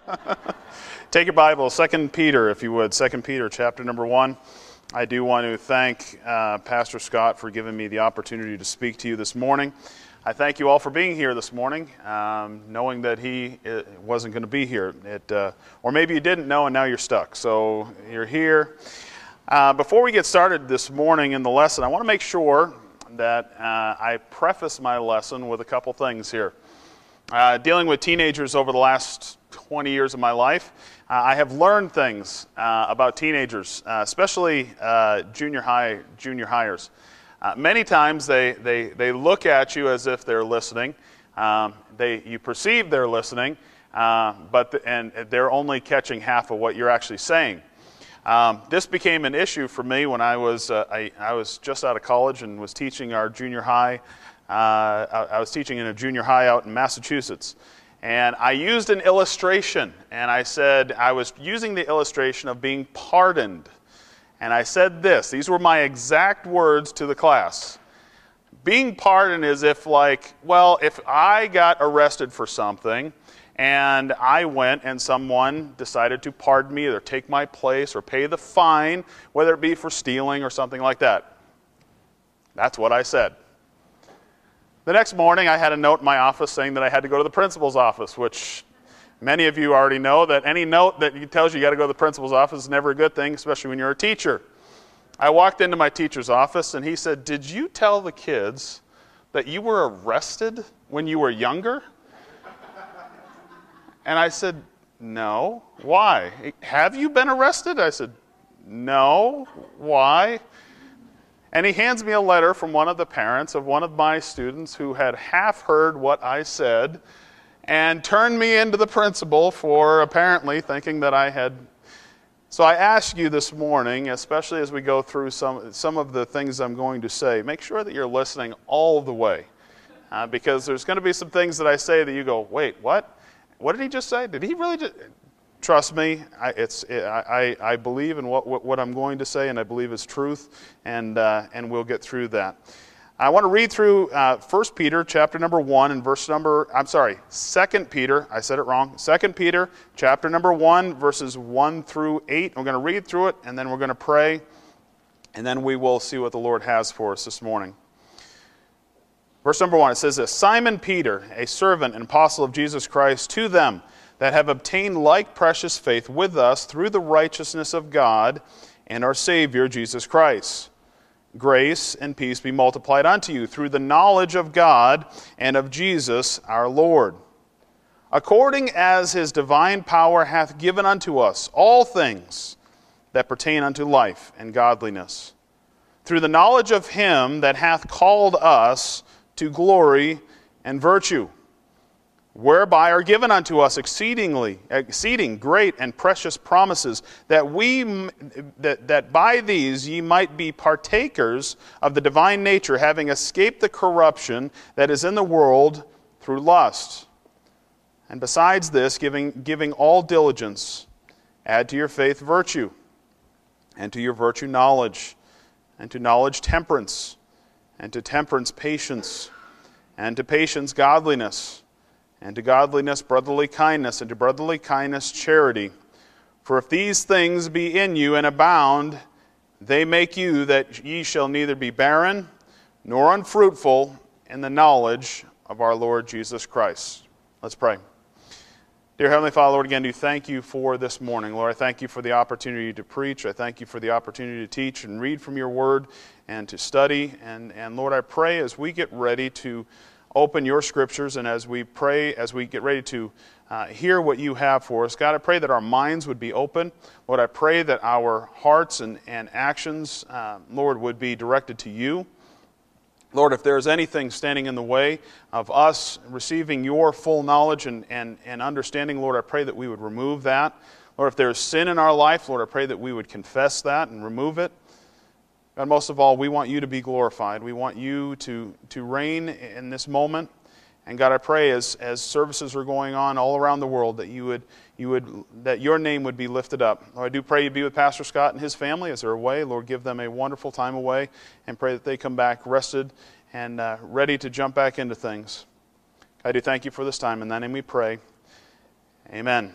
Take your Bible, Second Peter, if you would. Second Peter, chapter number 1. I do want to thank uh, Pastor Scott for giving me the opportunity to speak to you this morning. I thank you all for being here this morning, um, knowing that he uh, wasn't going to be here. It, uh, or maybe you didn't know and now you're stuck. So you're here. Uh, before we get started this morning in the lesson, I want to make sure that uh, I preface my lesson with a couple things here. Uh, dealing with teenagers over the last 20 years of my life, uh, I have learned things uh, about teenagers, uh, especially uh, junior high junior highers. Uh, many times they, they, they look at you as if they're listening. Um, they, you perceive they're listening, but the, and they're only catching half of what you're actually saying. Um, this became an issue for me when I was, I, I was just out of college and was teaching our junior high uh, I, I was teaching in a junior high out in Massachusetts. And I used an illustration, and I said, I was using the illustration of being pardoned. And I said this these were my exact words to the class. Being pardoned is if, like, well, if I got arrested for something and I went and someone decided to pardon me, either take my place or pay the fine, whether it be for stealing or something like that. That's what I said. The next morning, I had a note in my office saying that I had to go to the principal's office, which many of you already know that any note that tells you you got to go to the principal's office is never a good thing, especially when you're a teacher. I walked into my teacher's office and he said, Did you tell the kids that you were arrested when you were younger? And I said, No. Why? Have you been arrested? I said, No. Why? And he hands me a letter from one of the parents of one of my students who had half heard what I said and turned me into the principal for apparently thinking that I had. So I ask you this morning, especially as we go through some, some of the things I'm going to say, make sure that you're listening all the way. Uh, because there's going to be some things that I say that you go, wait, what? What did he just say? Did he really just trust me, I, it's, I, I believe in what, what, what, I'm going to say, and I believe it's truth, and, uh, and we'll get through that. I want to read through uh, 1 Peter chapter number 1 and verse number, I'm sorry, 2 Peter, I said it wrong, 2 Peter chapter number 1, verses 1 through 8. We're going to read through it, and then we're going to pray, and then we will see what the Lord has for us this morning. Verse number 1, it says this Simon Peter, a servant and apostle of Jesus Christ, to them, that have obtained like precious faith with us through the righteousness of God and our Savior Jesus Christ. Grace and peace be multiplied unto you through the knowledge of God and of Jesus our Lord. According as his divine power hath given unto us all things that pertain unto life and godliness, through the knowledge of him that hath called us to glory and virtue whereby are given unto us exceedingly exceeding great and precious promises that we that, that by these ye might be partakers of the divine nature having escaped the corruption that is in the world through lust. And besides this giving giving all diligence add to your faith virtue and to your virtue knowledge and to knowledge temperance and to temperance patience and to patience godliness and to godliness brotherly kindness, and to brotherly kindness charity. For if these things be in you and abound, they make you that ye shall neither be barren nor unfruitful in the knowledge of our Lord Jesus Christ. Let's pray. Dear Heavenly Father, Lord, again, do thank you for this morning. Lord, I thank you for the opportunity to preach. I thank you for the opportunity to teach and read from your word and to study. And, and Lord, I pray as we get ready to open your scriptures and as we pray, as we get ready to uh, hear what you have for us, God, I pray that our minds would be open. Lord, I pray that our hearts and, and actions, uh, Lord, would be directed to you. Lord, if there is anything standing in the way of us receiving your full knowledge and, and, and understanding, Lord, I pray that we would remove that. Lord, if there is sin in our life, Lord, I pray that we would confess that and remove it. God, most of all, we want you to be glorified. We want you to, to reign in this moment. And God, I pray as, as services are going on all around the world that you would, you would that your name would be lifted up. Lord, I do pray you be with Pastor Scott and his family as they're away. Lord, give them a wonderful time away and pray that they come back rested and uh, ready to jump back into things. I do thank you for this time. In that name we pray. Amen.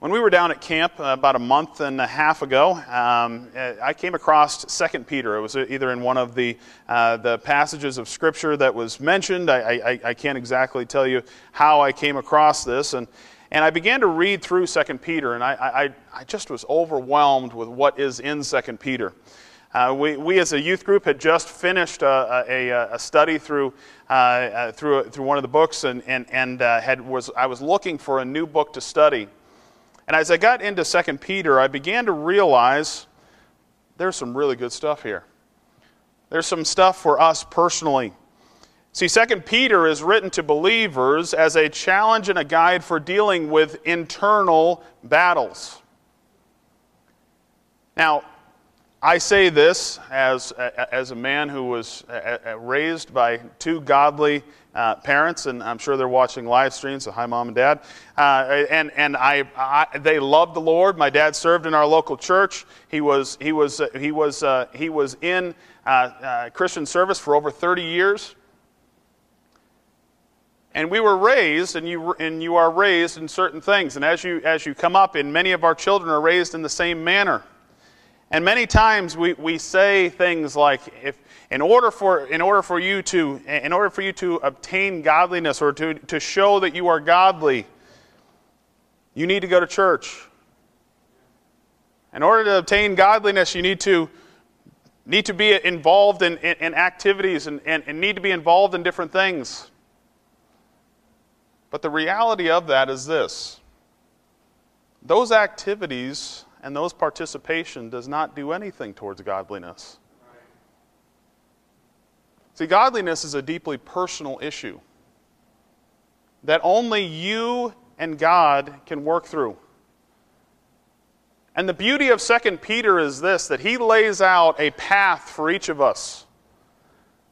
When we were down at camp uh, about a month and a half ago, um, uh, I came across 2 Peter. It was either in one of the, uh, the passages of Scripture that was mentioned. I, I, I, can't exactly tell you how I came across this. And, and I began to read through 2 Peter, and I, I, I just was overwhelmed with what is in 2 Peter. Uh, we, we, as a youth group, had just finished a, a, a study through, uh, uh, through, through one of the books, and, and, and had, was, I was looking for a new book to study. And as I got into 2 Peter, I began to realize there's some really good stuff here. There's some stuff for us personally. See, 2 Peter is written to believers as a challenge and a guide for dealing with internal battles. Now, I say this as, as a man who was uh, uh, raised by two godly uh, parents, and I'm sure they're watching live streams, so hi, mom and dad. Uh, and and I, I, they loved the Lord. My dad served in our local church. He was, he was, uh, he was, uh, he was in uh, uh, Christian service for over 30 years. And we were raised, and you, and you are raised in certain things. And as you, as you come up, and many of our children are raised in the same manner. And many times we, we say things like, if, in, order for, in, order for you to, in order for you to obtain godliness or to, to show that you are godly, you need to go to church. In order to obtain godliness, you need to, need to be involved in, in, in activities and, and, and need to be involved in different things. But the reality of that is this those activities and those participation does not do anything towards godliness. See, godliness is a deeply personal issue that only you and God can work through. And the beauty of 2 Peter is this that he lays out a path for each of us.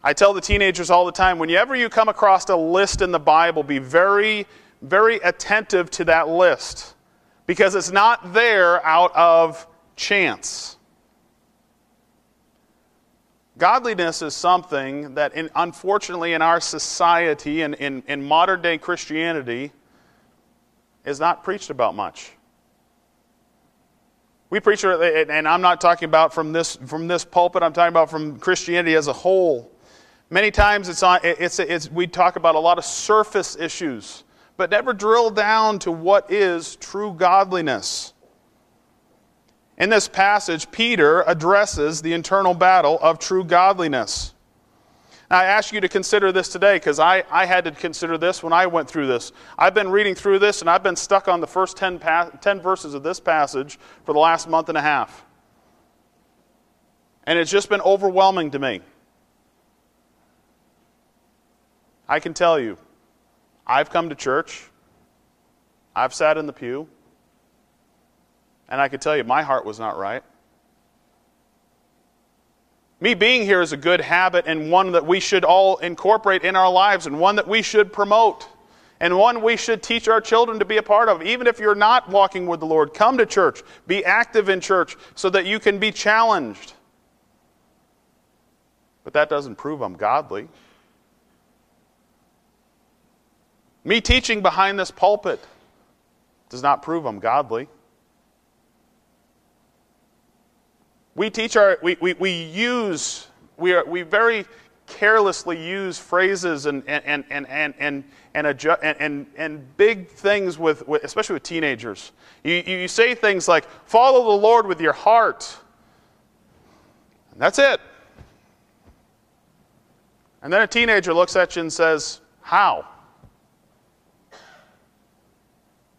I tell the teenagers all the time whenever you come across a list in the Bible, be very, very attentive to that list because it's not there out of chance. Godliness is something that, in, unfortunately, in our society and in, in modern day Christianity, is not preached about much. We preach, and I'm not talking about from this, from this pulpit, I'm talking about from Christianity as a whole. Many times it's on, it's, it's, we talk about a lot of surface issues but never drill down to what is true godliness. In this passage, Peter addresses the internal battle of true godliness. Now, I ask you to consider this today because I, I had to consider this when I went through this. I've been reading through this and I've been stuck on the first 10, pa- 10 verses of this passage for the last month and a half. And it's just been overwhelming to me. I can tell you, I've come to church, I've sat in the pew, and I can tell you my heart was not right. Me being here is a good habit and one that we should all incorporate in our lives and one that we should promote and one we should teach our children to be a part of. Even if you're not walking with the Lord, come to church, be active in church so that you can be challenged. But that doesn't prove I'm godly. Me teaching behind this pulpit does not prove I'm godly. We teach our, we, we, we use, we, are, we very carelessly use phrases and, and, and, and, and, and, adjust, and, and, and big things with, with, especially with teenagers. You, you say things like, follow the Lord with your heart. And that's it. And then a teenager looks at you and says, How?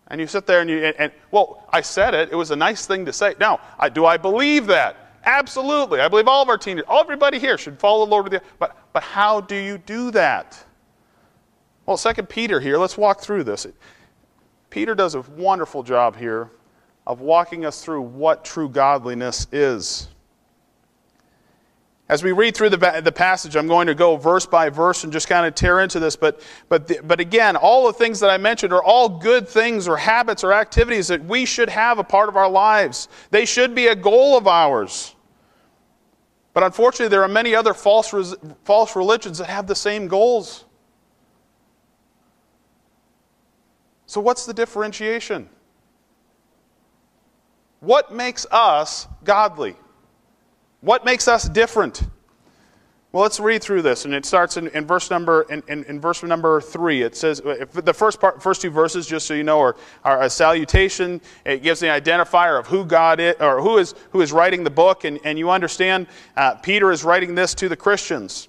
And you sit there and you, and, and, well, I said it. It was a nice thing to say. Now, I, do I believe that? Absolutely. I believe all of our teenagers, everybody here should follow the Lord with you. But, but how do you do that? Well, Second Peter here, let's walk through this. Peter does a wonderful job here of walking us through what true godliness is. As we read through the, the passage, I'm going to go verse by verse and just kind of tear into this. But, but, the, but again, all the things that I mentioned are all good things or habits or activities that we should have a part of our lives. They should be a goal of ours. But unfortunately, there are many other false, false religions that have the same goals. So, what's the differentiation? What makes us godly? What makes us different? Well, let's read through this, and it starts in, in verse number in, in, in, verse number three. It says the first part, first two verses, just so you know, are, are a salutation. It gives the identifier of who God is, or who is who is writing the book, and, and you understand uh, Peter is writing this to the Christians.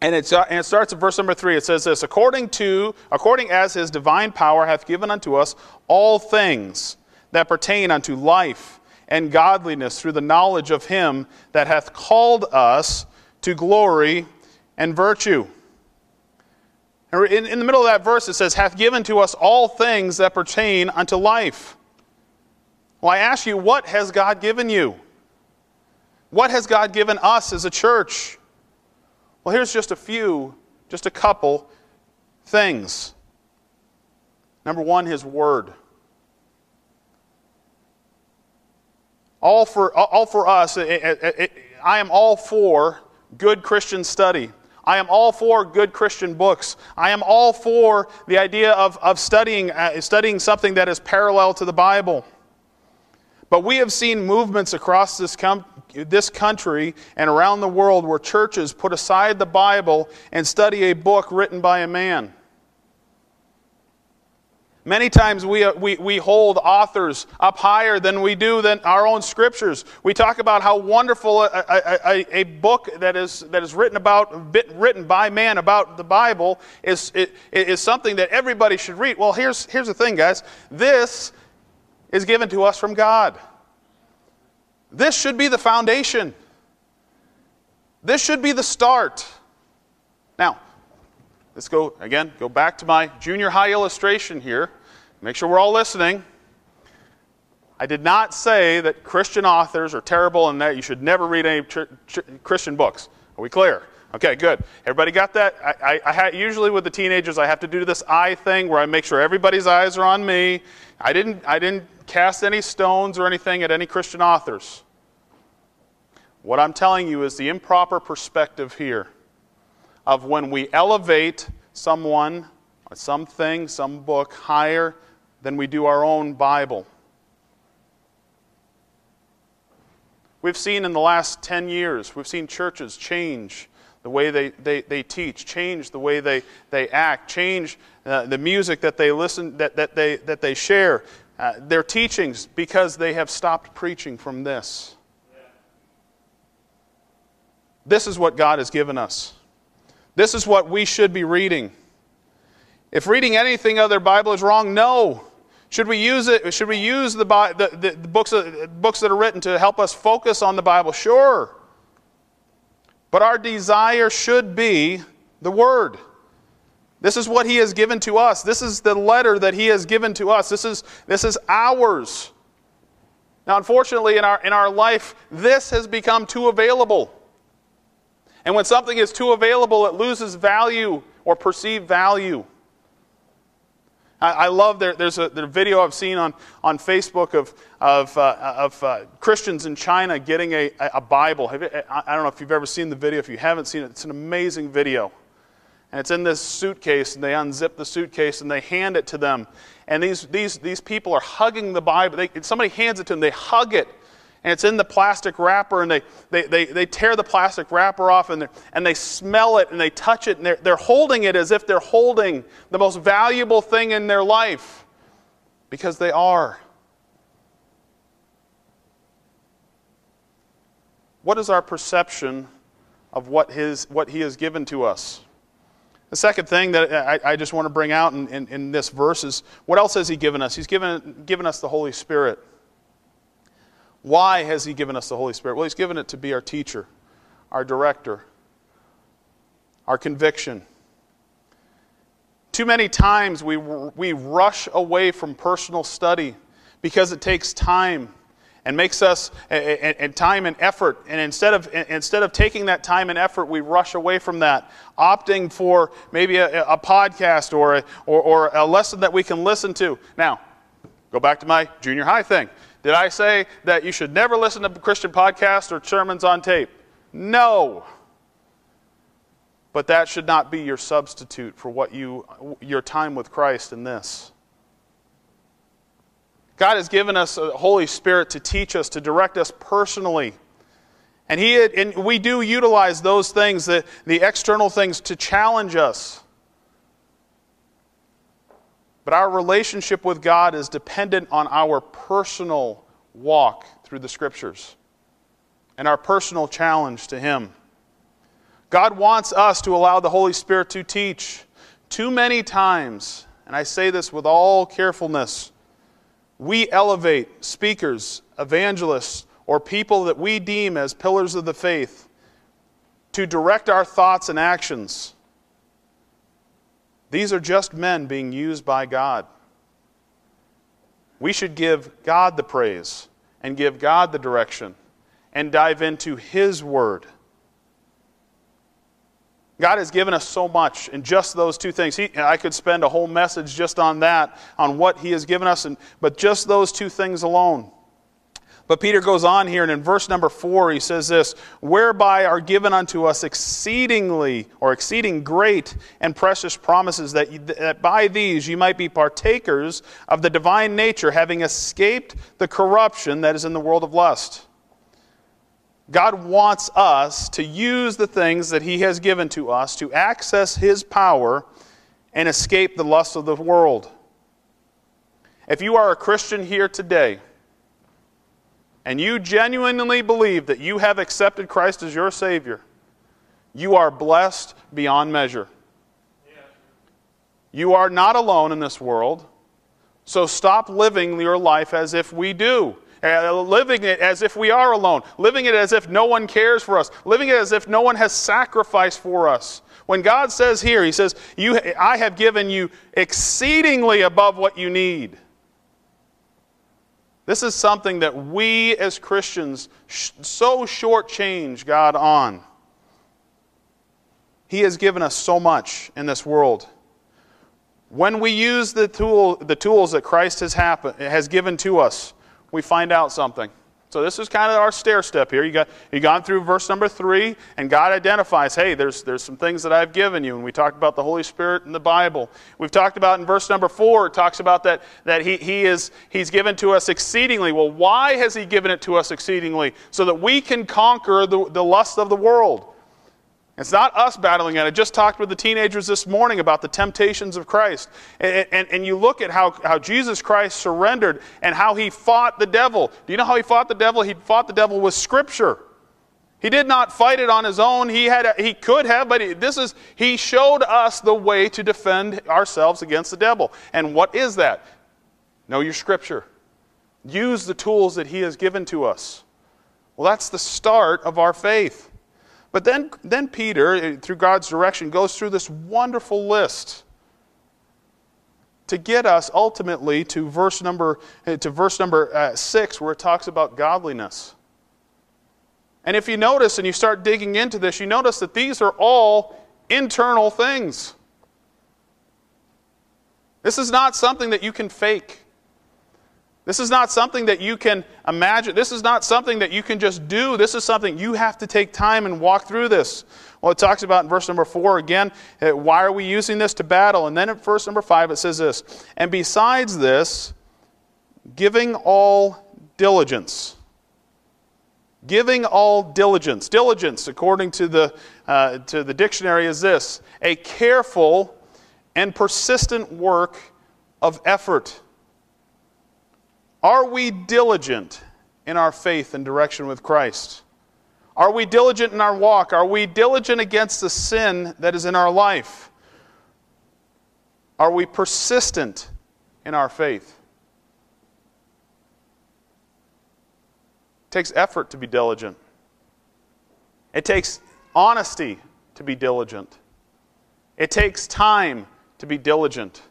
And, it's, uh, and it starts at verse number three. It says this: according to according as His divine power hath given unto us all things that pertain unto life and godliness through the knowledge of Him that hath called us to glory and virtue. In, in the middle of that verse, it says, hath given to us all things that pertain unto life. Well, I ask you, what has God given you? What has God given us as a church? Well, here's just a few, just a couple things. Number one, His Word. All for, all for us, it, it, it, I am all for good Christian study. I am all for good Christian books. I am all for the idea of, of studying, uh, studying something that is parallel to the Bible. But we have seen movements across this, com- this country and around the world where churches put aside the Bible and study a book written by a man. Many times we, uh, we, we hold authors up higher than we do than our own scriptures. We talk about how wonderful a, a, a, a book that is, that is written, about, written by man about the Bible is, is something that everybody should read. Well, here's, here's the thing, guys. This is given to us from God. This should be the foundation. This should be the start. Now, let's go again, go back to my junior high illustration here. Make sure we're all listening. I did not say that Christian authors are terrible and that you should never read any ch- ch- Christian books. Are we clear? Okay, good. Everybody got that? I, I, I ha- usually with the teenagers, I have to do this eye thing where I make sure everybody's eyes are on me. I didn't, I didn't cast any stones or anything at any Christian authors. What I'm telling you is the improper perspective here of when we elevate someone, something, some book higher than we do our own Bible. We've seen in the last 10 years, we've seen churches change the way they, they, they teach, change the way they, they act, change uh, the music that they listen, that, that, they, that they share, uh, their teachings, because they have stopped preaching from this. This is what God has given us. This is what we should be reading. If reading anything other Bible is wrong, no. Should we use it? Should we use the, the, the books, uh, books that are written to help us focus on the Bible? Sure. But our desire should be the Word. This is what He has given to us. This is the letter that He has given to us. This is, this is ours. Now, unfortunately, in our, in our life, this has become too available. And when something is too available, it loses value or perceived value. I, I love there, there's a, a video I've seen on, on Facebook of, of, uh, of uh, Christians in China getting a, a Bible. You, I don't know if you've ever seen the video. If you haven't seen it, it's an amazing video. And it's in this suitcase, and they unzip the suitcase and they hand it to them. And these, these, these people are hugging the Bible. They, somebody hands it to them, they hug it and it's in the plastic wrapper, and they, they, they, they tear the plastic wrapper off, and, and they smell it, and they touch it, and they're, they're holding it as if they're holding the most valuable thing in their life, because they are. What is our perception of what, his, what He has given to us? The second thing that I, I just want to bring out in, in, in, this verse is what else has He given us? He's given, given us the Holy Spirit. Why has He given us the Holy Spirit? Well, He's given it to be our teacher, our director, our conviction. Too many times we, we rush away from personal study because it takes time and makes us and time and effort and instead of instead of taking that time and effort we rush away from that opting for maybe a, a podcast or a, or, or a lesson that we can listen to now go back to my junior high thing did I say that you should never listen to Christian podcasts or sermons on tape? No. But that should not be your substitute for what you your time with Christ in this. God has given us a Holy Spirit to teach us, to direct us personally. And, he, and we do utilize those things, the, the external things, to challenge us. But our relationship with God is dependent on our personal walk through the Scriptures and our personal challenge to Him. God wants us to allow the Holy Spirit to teach. Too many times, and I say this with all carefulness, we elevate speakers, evangelists, or people that we deem as pillars of the faith to direct our thoughts and actions. These are just men being used by God. We should give God the praise and give God the direction and dive into His Word. God has given us so much in just those two things. He, I could spend a whole message just on that, on what He has given us, and, but just those two things alone. But Peter goes on here, and in verse number four, he says this Whereby are given unto us exceedingly, or exceeding great and precious promises, that, that by these you might be partakers of the divine nature, having escaped the corruption that is in the world of lust. God wants us to use the things that He has given to us to access His power and escape the lust of the world. If you are a Christian here today, and you genuinely believe that you have accepted Christ as your Savior, you are blessed beyond measure. You are not alone in this world, so stop living your life as if we do. Uh, living it as if we are alone, living it as if no one cares for us, living it as if no one has sacrificed for us. When God says here, He says, you, I have given you exceedingly above what you need. This is something that we as Christians sh- so shortchange God on. He has given us so much in this world. When we use the, tool, the tools that Christ has, happen, has given to us, we find out something. So this is kind of our stair step here. You got you gone through verse number three, and God identifies, hey, there's there's some things that I've given you. And we talked about the Holy Spirit in the Bible. We've talked about in verse number four, it talks about that that He He is He's given to us exceedingly. Well, why has He given it to us exceedingly? So that we can conquer the, the lust of the world. It's not us battling it. I just talked with the teenagers this morning about the temptations of Christ. And, and, and, you look at how, how Jesus Christ surrendered and how he fought the devil. Do you know how he fought the devil? He fought the devil with Scripture. He did not fight it on his own. He, had he could have, but he, this is, he showed us the way to defend ourselves against the devil. And what is that? Know your Scripture. Use the tools that he has given to us. Well, that's the start of our faith. But then, then Peter, eh, through God's direction, goes through this wonderful list to get us ultimately to verse number, eh, to verse number uh, six, where it talks about godliness. And if you notice and you start digging into this, you notice that these are all internal things. This is not something that you can fake. This is not something that you can imagine. This is not something that you can just do. This is something you have to take time and walk through this. Well, it talks about in verse number four again, uh, why are we using this to battle? And then in verse number five, it says this And besides this, giving all diligence. Giving all diligence. Diligence, according to the, uh, to the dictionary, is this a careful and persistent work of effort are we diligent in our faith and direction with Christ? Are we diligent in our walk? Are we diligent against the sin that is in our life? Are we persistent in our faith? It takes effort to be diligent. It takes honesty to be diligent. It takes time to be diligent.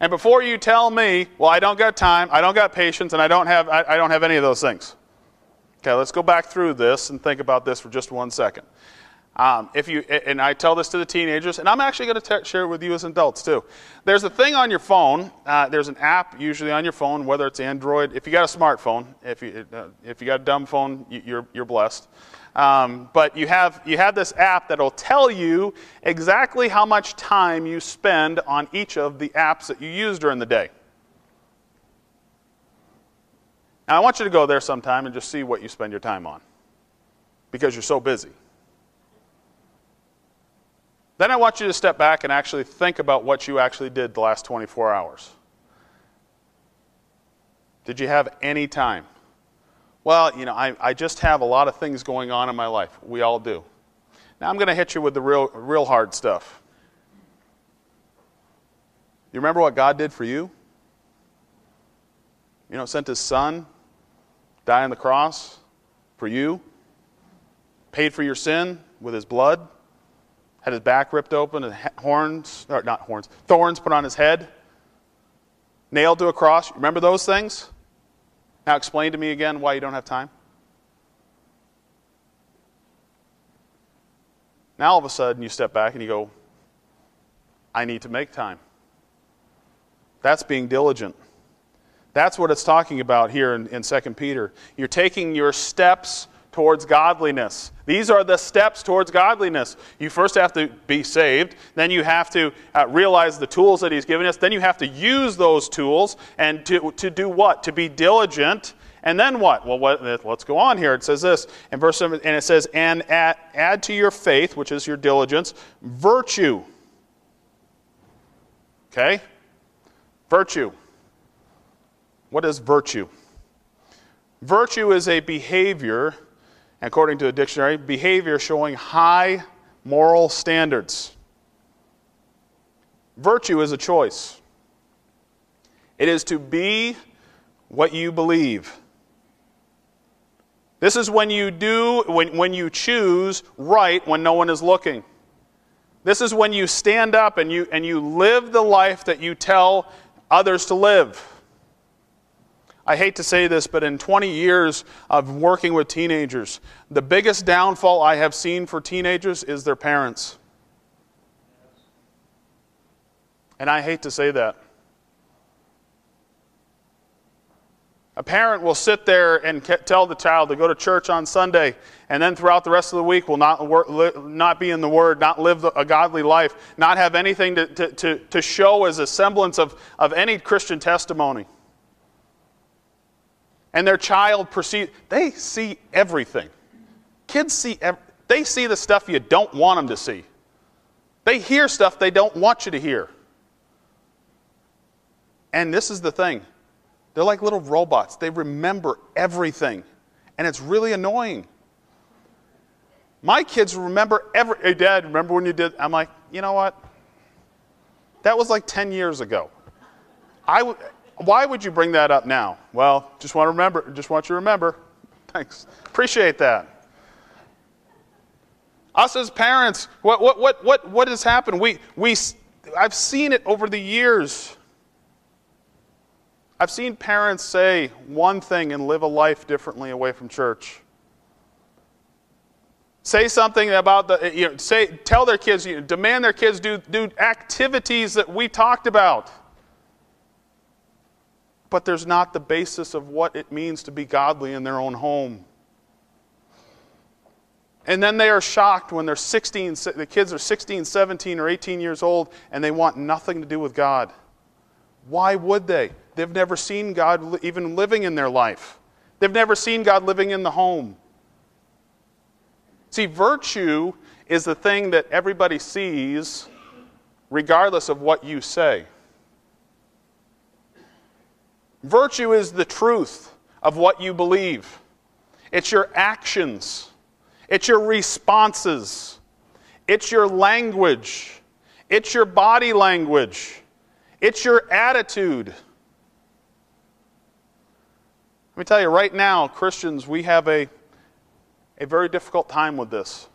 And before you tell me, well, I don't got time, I don't got patience, and I don't have, I, I don't have any of those things. Okay, let's go back through this and think about this for just one second. Um, if you, and I tell this to the teenagers, and I'm actually going to share it with you as adults too. There's a thing on your phone. Uh, there's an app usually on your phone, whether it's Android. If you got a smartphone, if you uh, if you got a dumb phone, you're you're blessed. Um, but you have, you have this app that will tell you exactly how much time you spend on each of the apps that you use during the day. Now, I want you to go there sometime and just see what you spend your time on because you're so busy. Then I want you to step back and actually think about what you actually did the last 24 hours. Did you have any time? Well, you know, I, I just have a lot of things going on in my life. We all do. Now I'm going to hit you with the real, real hard stuff. You remember what God did for you? You know, sent his son, die on the cross for you, paid for your sin with his blood, had his back ripped open, and horns, or not horns, thorns put on his head, nailed to a cross. Remember those things? Now explain to me again why you don't have time. Now all of a sudden you step back and you go, I need to make time. That's being diligent. That's what it's talking about here in, in 2 Peter. You're taking your steps towards godliness. These are the steps towards godliness. You first have to be saved, then you have to uh, realize the tools that He's given us, then you have to use those tools and to, to do what? To be diligent. And then what? Well, what, let's go on here. It says this in verse 7, and it says, And add, add to your faith, which is your diligence, virtue. Okay? Virtue. What is virtue? Virtue is a behavior according to the dictionary, behavior showing high moral standards. Virtue is a choice, it is to be what you believe. This is when you do, when, when you choose right when no one is looking. This is when you stand up and you, and you live the life that you tell others to live. I hate to say this, but in 20 years of working with teenagers, the biggest downfall I have seen for teenagers is their parents. And I hate to say that. A parent will sit there and tell the child to go to church on Sunday, and then throughout the rest of the week will not, work, not be in the Word, not live a godly life, not have anything to, to, to, to show as a semblance of, of any Christian testimony and their child perceives, they see everything. Kids see, ev- they see the stuff you don't want them to see. They hear stuff they don't want you to hear. And this is the thing they're like little robots, they remember everything. And it's really annoying. My kids remember every. Hey, Dad, remember when you did? I'm like, you know what? That was like 10 years ago. I why would you bring that up now? Well, just want to remember, just want you to remember. Thanks. Appreciate that. Us as parents, what, what, what, what, what has happened? We, we, I've seen it over the years. I've seen parents say one thing and live a life differently away from church. Say something about the, you know, say, tell their kids, you know, demand their kids do, do activities that we talked about but there's not the basis of what it means to be godly in their own home. And then they are shocked when they're 16, the kids are 16, 17, or 18 years old, and they want nothing to do with God. Why would they? They've never seen God even living in their life, they've never seen God living in the home. See, virtue is the thing that everybody sees regardless of what you say. Virtue is the truth of what you believe, it's your actions, it's your responses, it's your language, it's your body language, it's your attitude. Let me tell you right now, Christians, we have a, a very difficult time with this.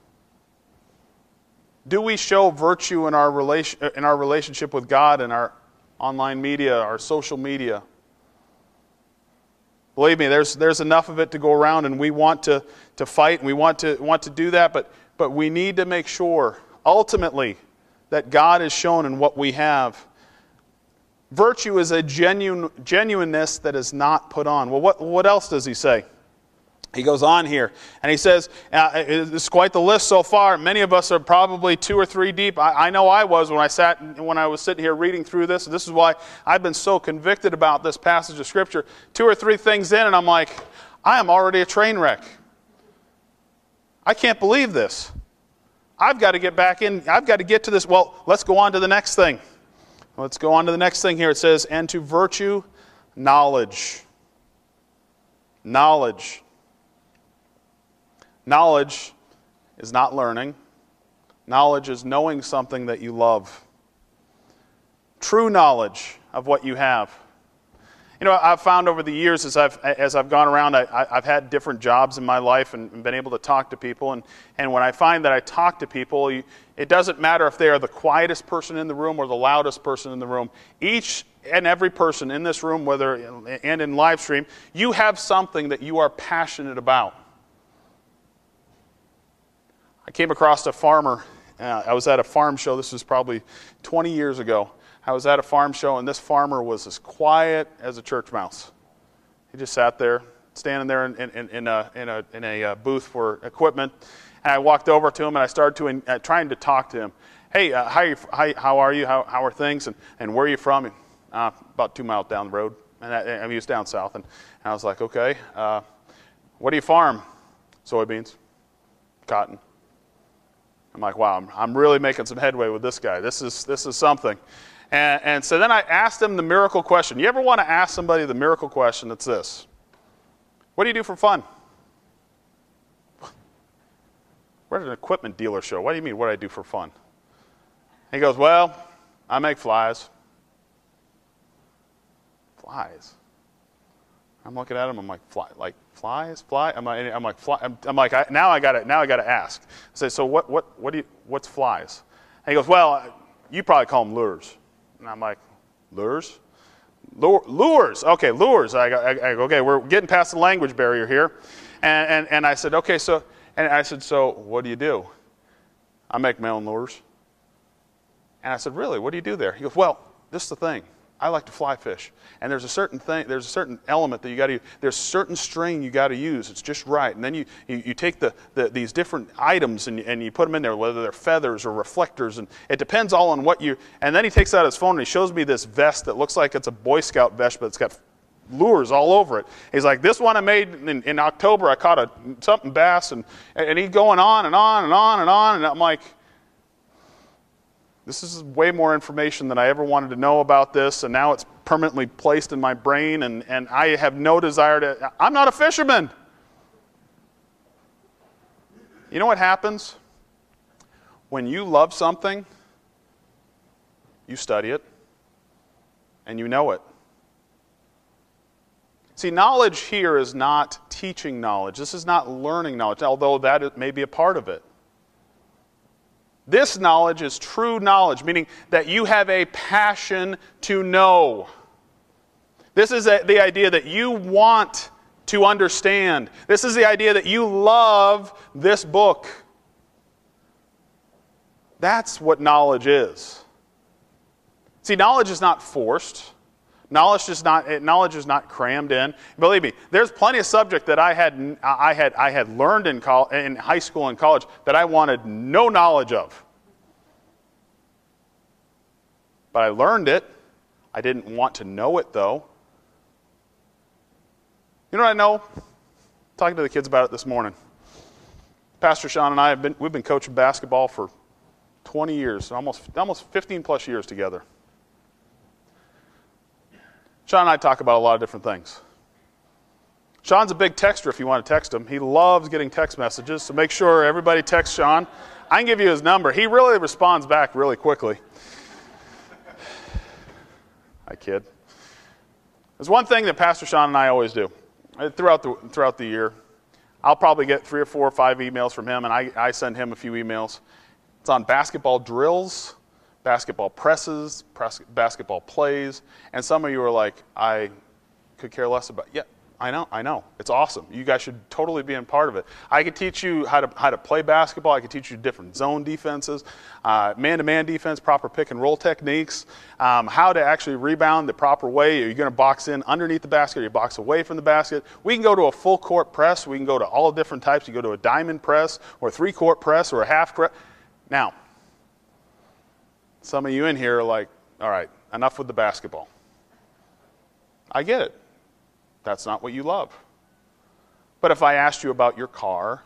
Do we show virtue in our, relation, in our relationship with God and our online media, our social media? Believe me, there's, there's enough of it to go around, and we want to, to fight and we want to, want to do that, but, but we need to make sure, ultimately, that God is shown in what we have. Virtue is a genuine, genuineness that is not put on. Well, what, what else does he say? He goes on here and he says, uh, It's quite the list so far. Many of us are probably two or three deep. I, I, know I was when I sat when I was sitting here reading through this. This is why I've been so convicted about this passage of Scripture. Two or three things in, and I'm like, I am already a train wreck. I can't believe this. I've got to get back in. I've got to get to this. Well, let's go on to the next thing. Let's go on to the next thing here. It says, And to virtue, knowledge. Knowledge. Knowledge is not learning, knowledge is knowing something that you love. True knowledge of what you have. You know, I've found over the years as I've, as I've gone around, I, have had different jobs in my life and been able to talk to people. And, and when I find that I talk to people, it doesn't matter if they are the quietest person in the room or the loudest person in the room. Each and every person in this room, whether and in live stream, you have something that you are passionate about. I came across a farmer. Uh, I was at a farm show. This was probably 20 years ago. I was at a farm show, and this farmer was as quiet as a church mouse. He just sat there, standing there in, in, in a, in a, in a uh, booth for equipment. And I walked over to him, and I started to, uh, trying to talk to him. Hey, uh, how, you, how, how, are you? How, how are things? And, and where are you from? Uh, about two miles down the road. And I, I mean, he was down south. And, and I was like, okay, uh, what do you farm? Soybeans, cotton. I'm like, wow, I'm, I'm really making some headway with this guy. This is, this is something. And, and so then I asked him the miracle question. You ever want to ask somebody the miracle question? It's this What do you do for fun? We're at an equipment dealer show. What do you mean, what do I do for fun? He goes, Well, I make flies. Flies? I'm looking at him. I'm like, fly, like flies, fly. I'm like, I'm like, fly. I'm, I'm like, I, now I got to, now I got to ask. I say, so what, what, what do you, what's flies? And he goes, well, uh, you probably call them lures. And I'm like, lures? Lure, Lures. Okay, lures. I, I, I okay, we're getting past the language barrier here. And, and, and I said, okay, so, and I said, so what do you do? I make my own lures. And I said, really? What do you do there? He goes, well, this is the thing. I like to fly fish. And there's a certain thing, there's a certain element that you got to There's certain string you got to use. It's just right. And then you, you, you take the, the, these different items and, and you put them in there, whether they're feathers or reflectors. And it depends all on what you. And then he takes out his phone and he shows me this vest that looks like it's a Boy Scout vest, but it's got lures all over it. He's like, this one I made in, in October. I caught a something bass, and and he's going on and on and on and on, and I'm like, this is way more information than I ever wanted to know about this, and now it's permanently placed in my brain, and, and I have no desire to. I'm not a fisherman. You know what happens? When you love something, you study it, and you know it. See, knowledge here is not teaching knowledge. This is not learning knowledge, although that may be a part of it. This knowledge is true knowledge, meaning that you have a passion to know. This is the idea that you want to understand. This is the idea that you love this book. That's what knowledge is. See, knowledge is not forced. Knowledge is not, eh, knowledge is not crammed in. Believe me, there's plenty of subject that I had, I had, I had learned in, in high school and college that I wanted no knowledge of. But I learned it. I didn't want to know it, though. You know what I know? Talking to the kids about it this morning. Pastor Sean and I have been, we've been coaching basketball for 20 years, almost, almost 15 plus years together. Sean and I talk about a lot of different things. Sean's a big texter if you want to text him. He loves getting text messages, so make sure everybody texts Sean. I can give you his number. He really responds back really quickly. I kid. There's one thing that Pastor Sean and I always do uh, throughout the, throughout the year. I'll probably get three or four or five emails from him, and I, I send him a few emails. It's on basketball drills basketball presses, press, basketball plays, and some of you are like, I could care less about. Yeah, I know, I know. It's awesome. You guys should totally be a part of it. I could teach you how to, how to play basketball. I could teach you different zone defenses, man to man defense, proper pick and roll techniques, um, how to actually rebound the proper way. Are you going to box in underneath the basket or you box away from the basket? We can go to a full court press. We can go to all different types. You go to a diamond press or a three court press or a half press. Now, some of you in here are like, all right, enough with the basketball. I get it. That's not what you love. But if I asked you about your car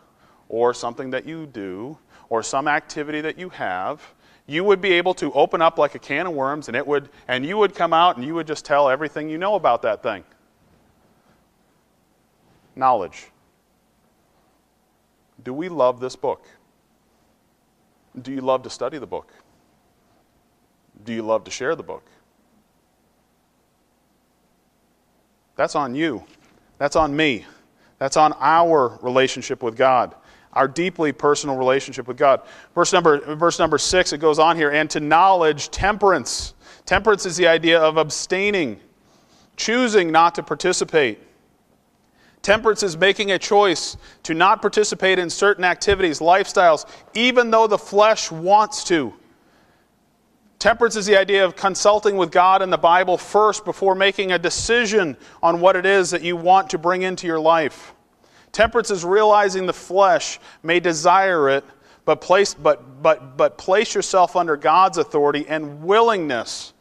or something that you do or some activity that you have, you would be able to open up like a can of worms and it would and you would come out and you would just tell everything you know about that thing. Knowledge. Do we love this book? Do you love to study the book? Do you love to share the book? That's on you. That's on me. That's on our relationship with God, our deeply personal relationship with God. Verse number, verse number six, it goes on here, and to knowledge, temperance. Temperance is the idea of abstaining, choosing not to participate. Temperance is making a choice to not participate in certain activities, lifestyles, even though the flesh wants to. Temperance is the idea of consulting with God and the Bible first before making a decision on what it is that you want to bring into your life. Temperance is realizing the flesh may desire it, but place, but, but, but place yourself under God's authority and willingness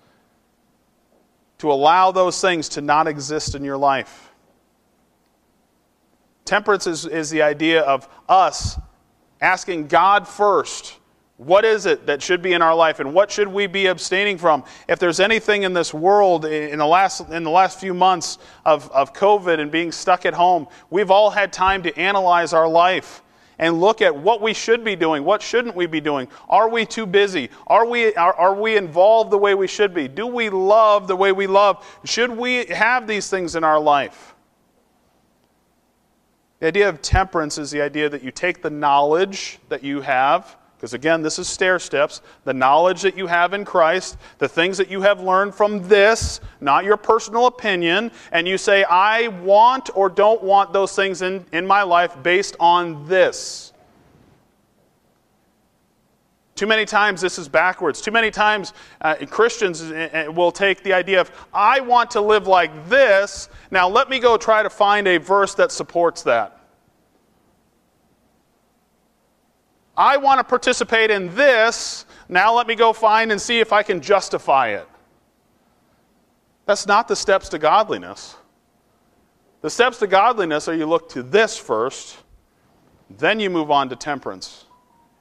to allow those things to not exist in your life. Temperance is, is the idea of us asking God first what is it that should be in our life, and what should we be abstaining from? If there's anything in this world in the last, in the last few months of, of COVID and being stuck at home, we've all had time to analyze our life and look at what we should be doing, what shouldn't we be doing. Are we too busy? Are we, are, are we involved the way we should be? Do we love the way we love? Should we have these things in our life? The idea of temperance is the idea that you take the knowledge that you have because again, this is stair steps. The knowledge that you have in Christ, the things that you have learned from this, not your personal opinion, and you say, I want or don't want those things in, in my life based on this. Too many times this is backwards. Too many times uh, Christians uh, uh, will take the idea of, I want to live like this. Now let me go try to find a verse that supports that. I want to participate in this. Now let me go find and see if I can justify it. That's not the steps to godliness. The steps to godliness are you look to this first, then you move on to temperance,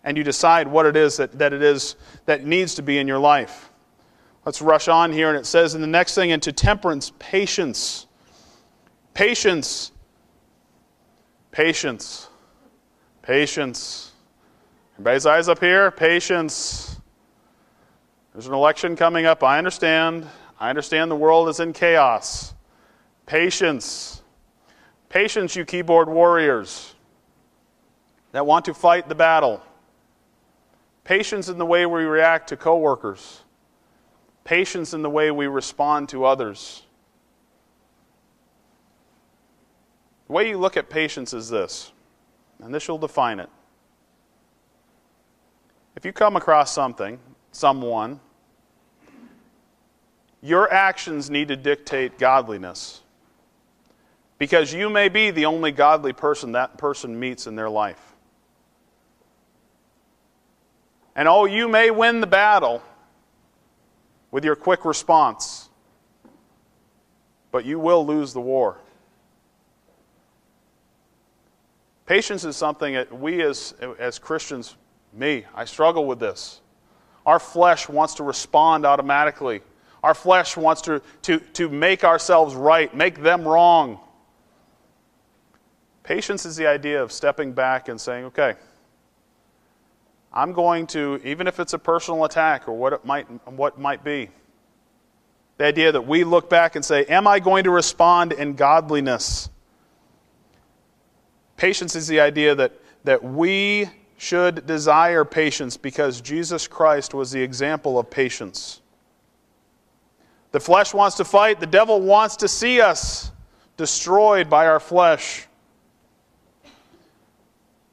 and you decide what it is that, that it is that needs to be in your life. Let's rush on here, and it says in the next thing, into temperance, patience. Patience. Patience. Patience. Everybody's eyes up here? Patience. There's an election coming up. I understand. I understand the world is in chaos. Patience. Patience, you keyboard warriors that want to fight the battle. Patience in the way we react to coworkers. Patience in the way we respond to others. The way you look at patience is this, and this will define it. If you come across something, someone, your actions need to dictate godliness. Because you may be the only godly person that person meets in their life. And oh, you may win the battle with your quick response, but you will lose the war. Patience is something that we as, as Christians me, I struggle with this. Our flesh wants to respond automatically. Our flesh wants to, to, to make ourselves right, make them wrong. Patience is the idea of stepping back and saying, okay, I'm going to, even if it's a personal attack or what it might, what might be, the idea that we look back and say, Am I going to respond in godliness? Patience is the idea that, that we should desire patience because Jesus Christ was the example of patience. The flesh wants to fight, the devil wants to see us destroyed by our flesh.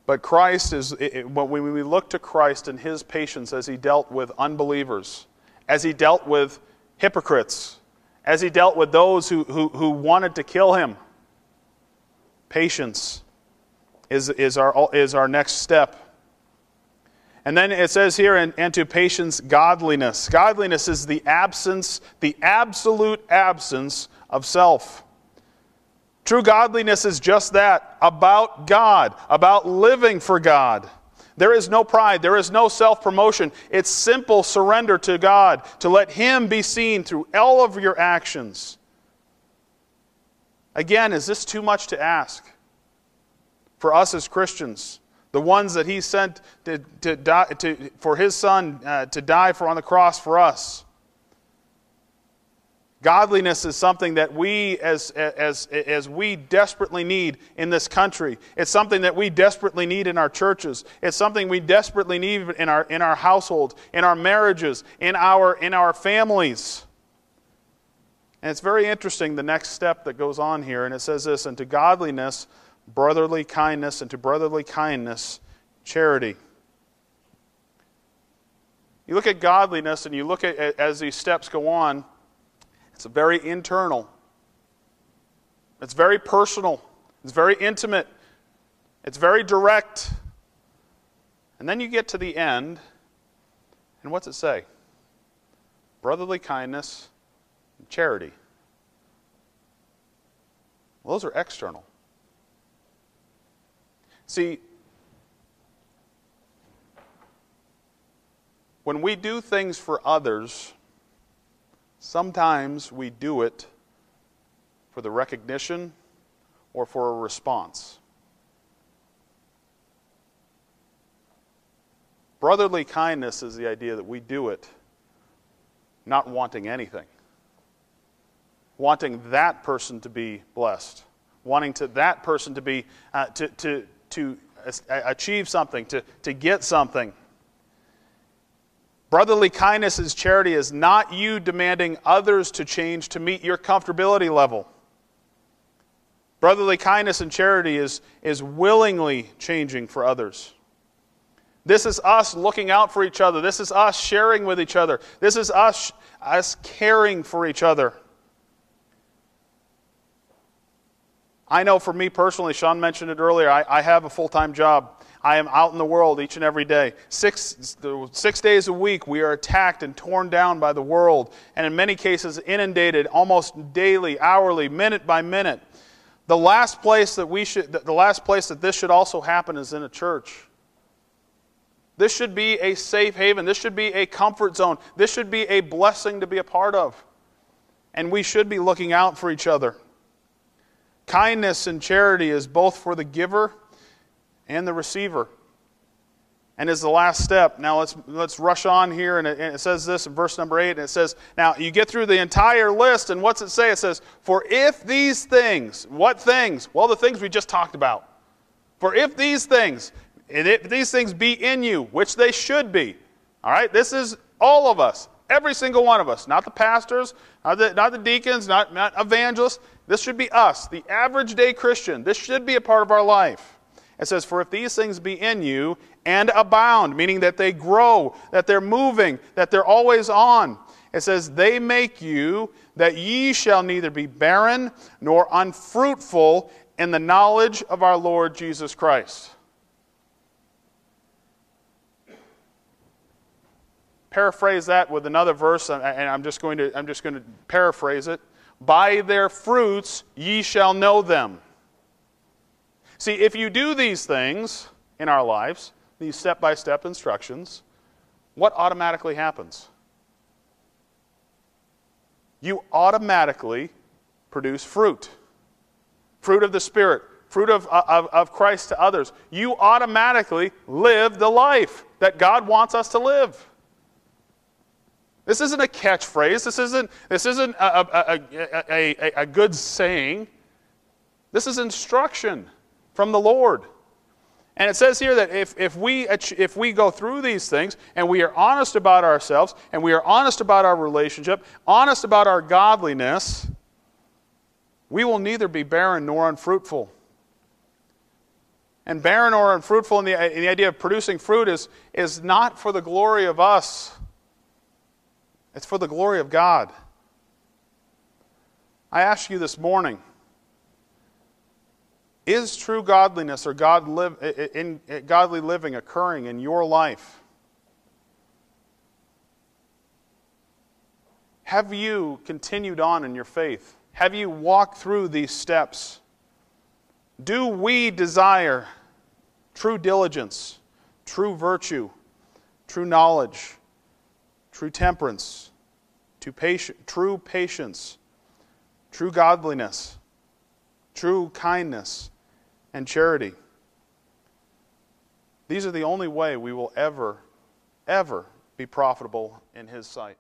But Christ is, when we look to Christ and his patience as he dealt with unbelievers, as he dealt with hypocrites, as he dealt with those who, who, who wanted to kill him, patience is, is, our, is our next step. And then it says here, and, and to patience, godliness. Godliness is the absence, the absolute absence of self. True godliness is just that about God, about living for God. There is no pride, there is no self promotion. It's simple surrender to God, to let Him be seen through all of your actions. Again, is this too much to ask for us as Christians? The ones that He sent to, to die, to, for His Son uh, to die for on the cross for us. Godliness is something that we, as, as, as we desperately need in this country. It's something that we desperately need in our churches. It's something we desperately need in our, in our households, in our marriages, in our, in our families. And it's very interesting the next step that goes on here, and it says this And to godliness, brotherly kindness, and to brotherly kindness, charity. You look at godliness and you look at as these steps go on, it's very internal. It's very personal. It's very intimate. It's very direct. And then you get to the end, and what's it say? Brotherly kindness and charity. Well, those are external. See, when we do things for others, Sometimes we do it for the recognition or for a response. Brotherly kindness is the idea that we do it not wanting anything, wanting that person to be blessed, wanting to that person to be uh, to, to, to achieve something, to, to get something. Brotherly kindness is charity is not you demanding others to change to meet your comfortability level. Brotherly kindness and charity is, is willingly changing for others. This is us looking out for each other. This is us sharing with each other. This is us, us caring for each other. I know for me personally, Sean mentioned it earlier, I, I have a full time job. I am out in the world each and every day. Six, six days a week, we are attacked and torn down by the world, and in many cases, inundated almost daily, hourly, minute by minute. The last place that we should, the last place that this should also happen is in a church. This should be a safe haven. This should be a comfort zone. This should be a blessing to be a part of. And we should be looking out for each other. Kindness and charity is both for the giver and the receiver. And as the last step, now let's, let's rush on here, and it, and it, says this in verse number 8, and it says, Now you get through the entire list, and what's it say? It says, For if these things, what things? Well, the things we just talked about. For if these things, and if these things be in you, which they should be, all right, this is all of us, every single one of us, not the pastors, not the, not the deacons, not, not evangelists. This should be us, the average day Christian. This should be a part of our life. It says, For if these things be in you and abound, meaning that they grow, that they're moving, that they're always on, it says, They make you that ye shall neither be barren nor unfruitful in the knowledge of our Lord Jesus Christ. Paraphrase that with another verse, and I'm just going to, I'm just going to paraphrase it. By their fruits ye shall know them. See, if you do these things in our lives, these step by step instructions, what automatically happens? You automatically produce fruit fruit of the Spirit, fruit of, of, of Christ to others. You automatically live the life that God wants us to live. This isn't a catchphrase. This isn't, this isn't a, a, a, a, good saying. This is instruction from the Lord. And it says here that if, if, we, if we go through these things and we are honest about ourselves and we are honest about our relationship, honest about our godliness, we will neither be barren nor unfruitful. And barren or unfruitful in the, in the idea of producing fruit is, is not for the glory of us, it's for the glory of God. I ask you this morning is true godliness or God live, in, in, godly living occurring in your life? Have you continued on in your faith? Have you walked through these steps? Do we desire true diligence, true virtue, true knowledge, true temperance, true patience, true godliness, true kindness, and charity? These are the only way we will ever, ever be profitable in His sight.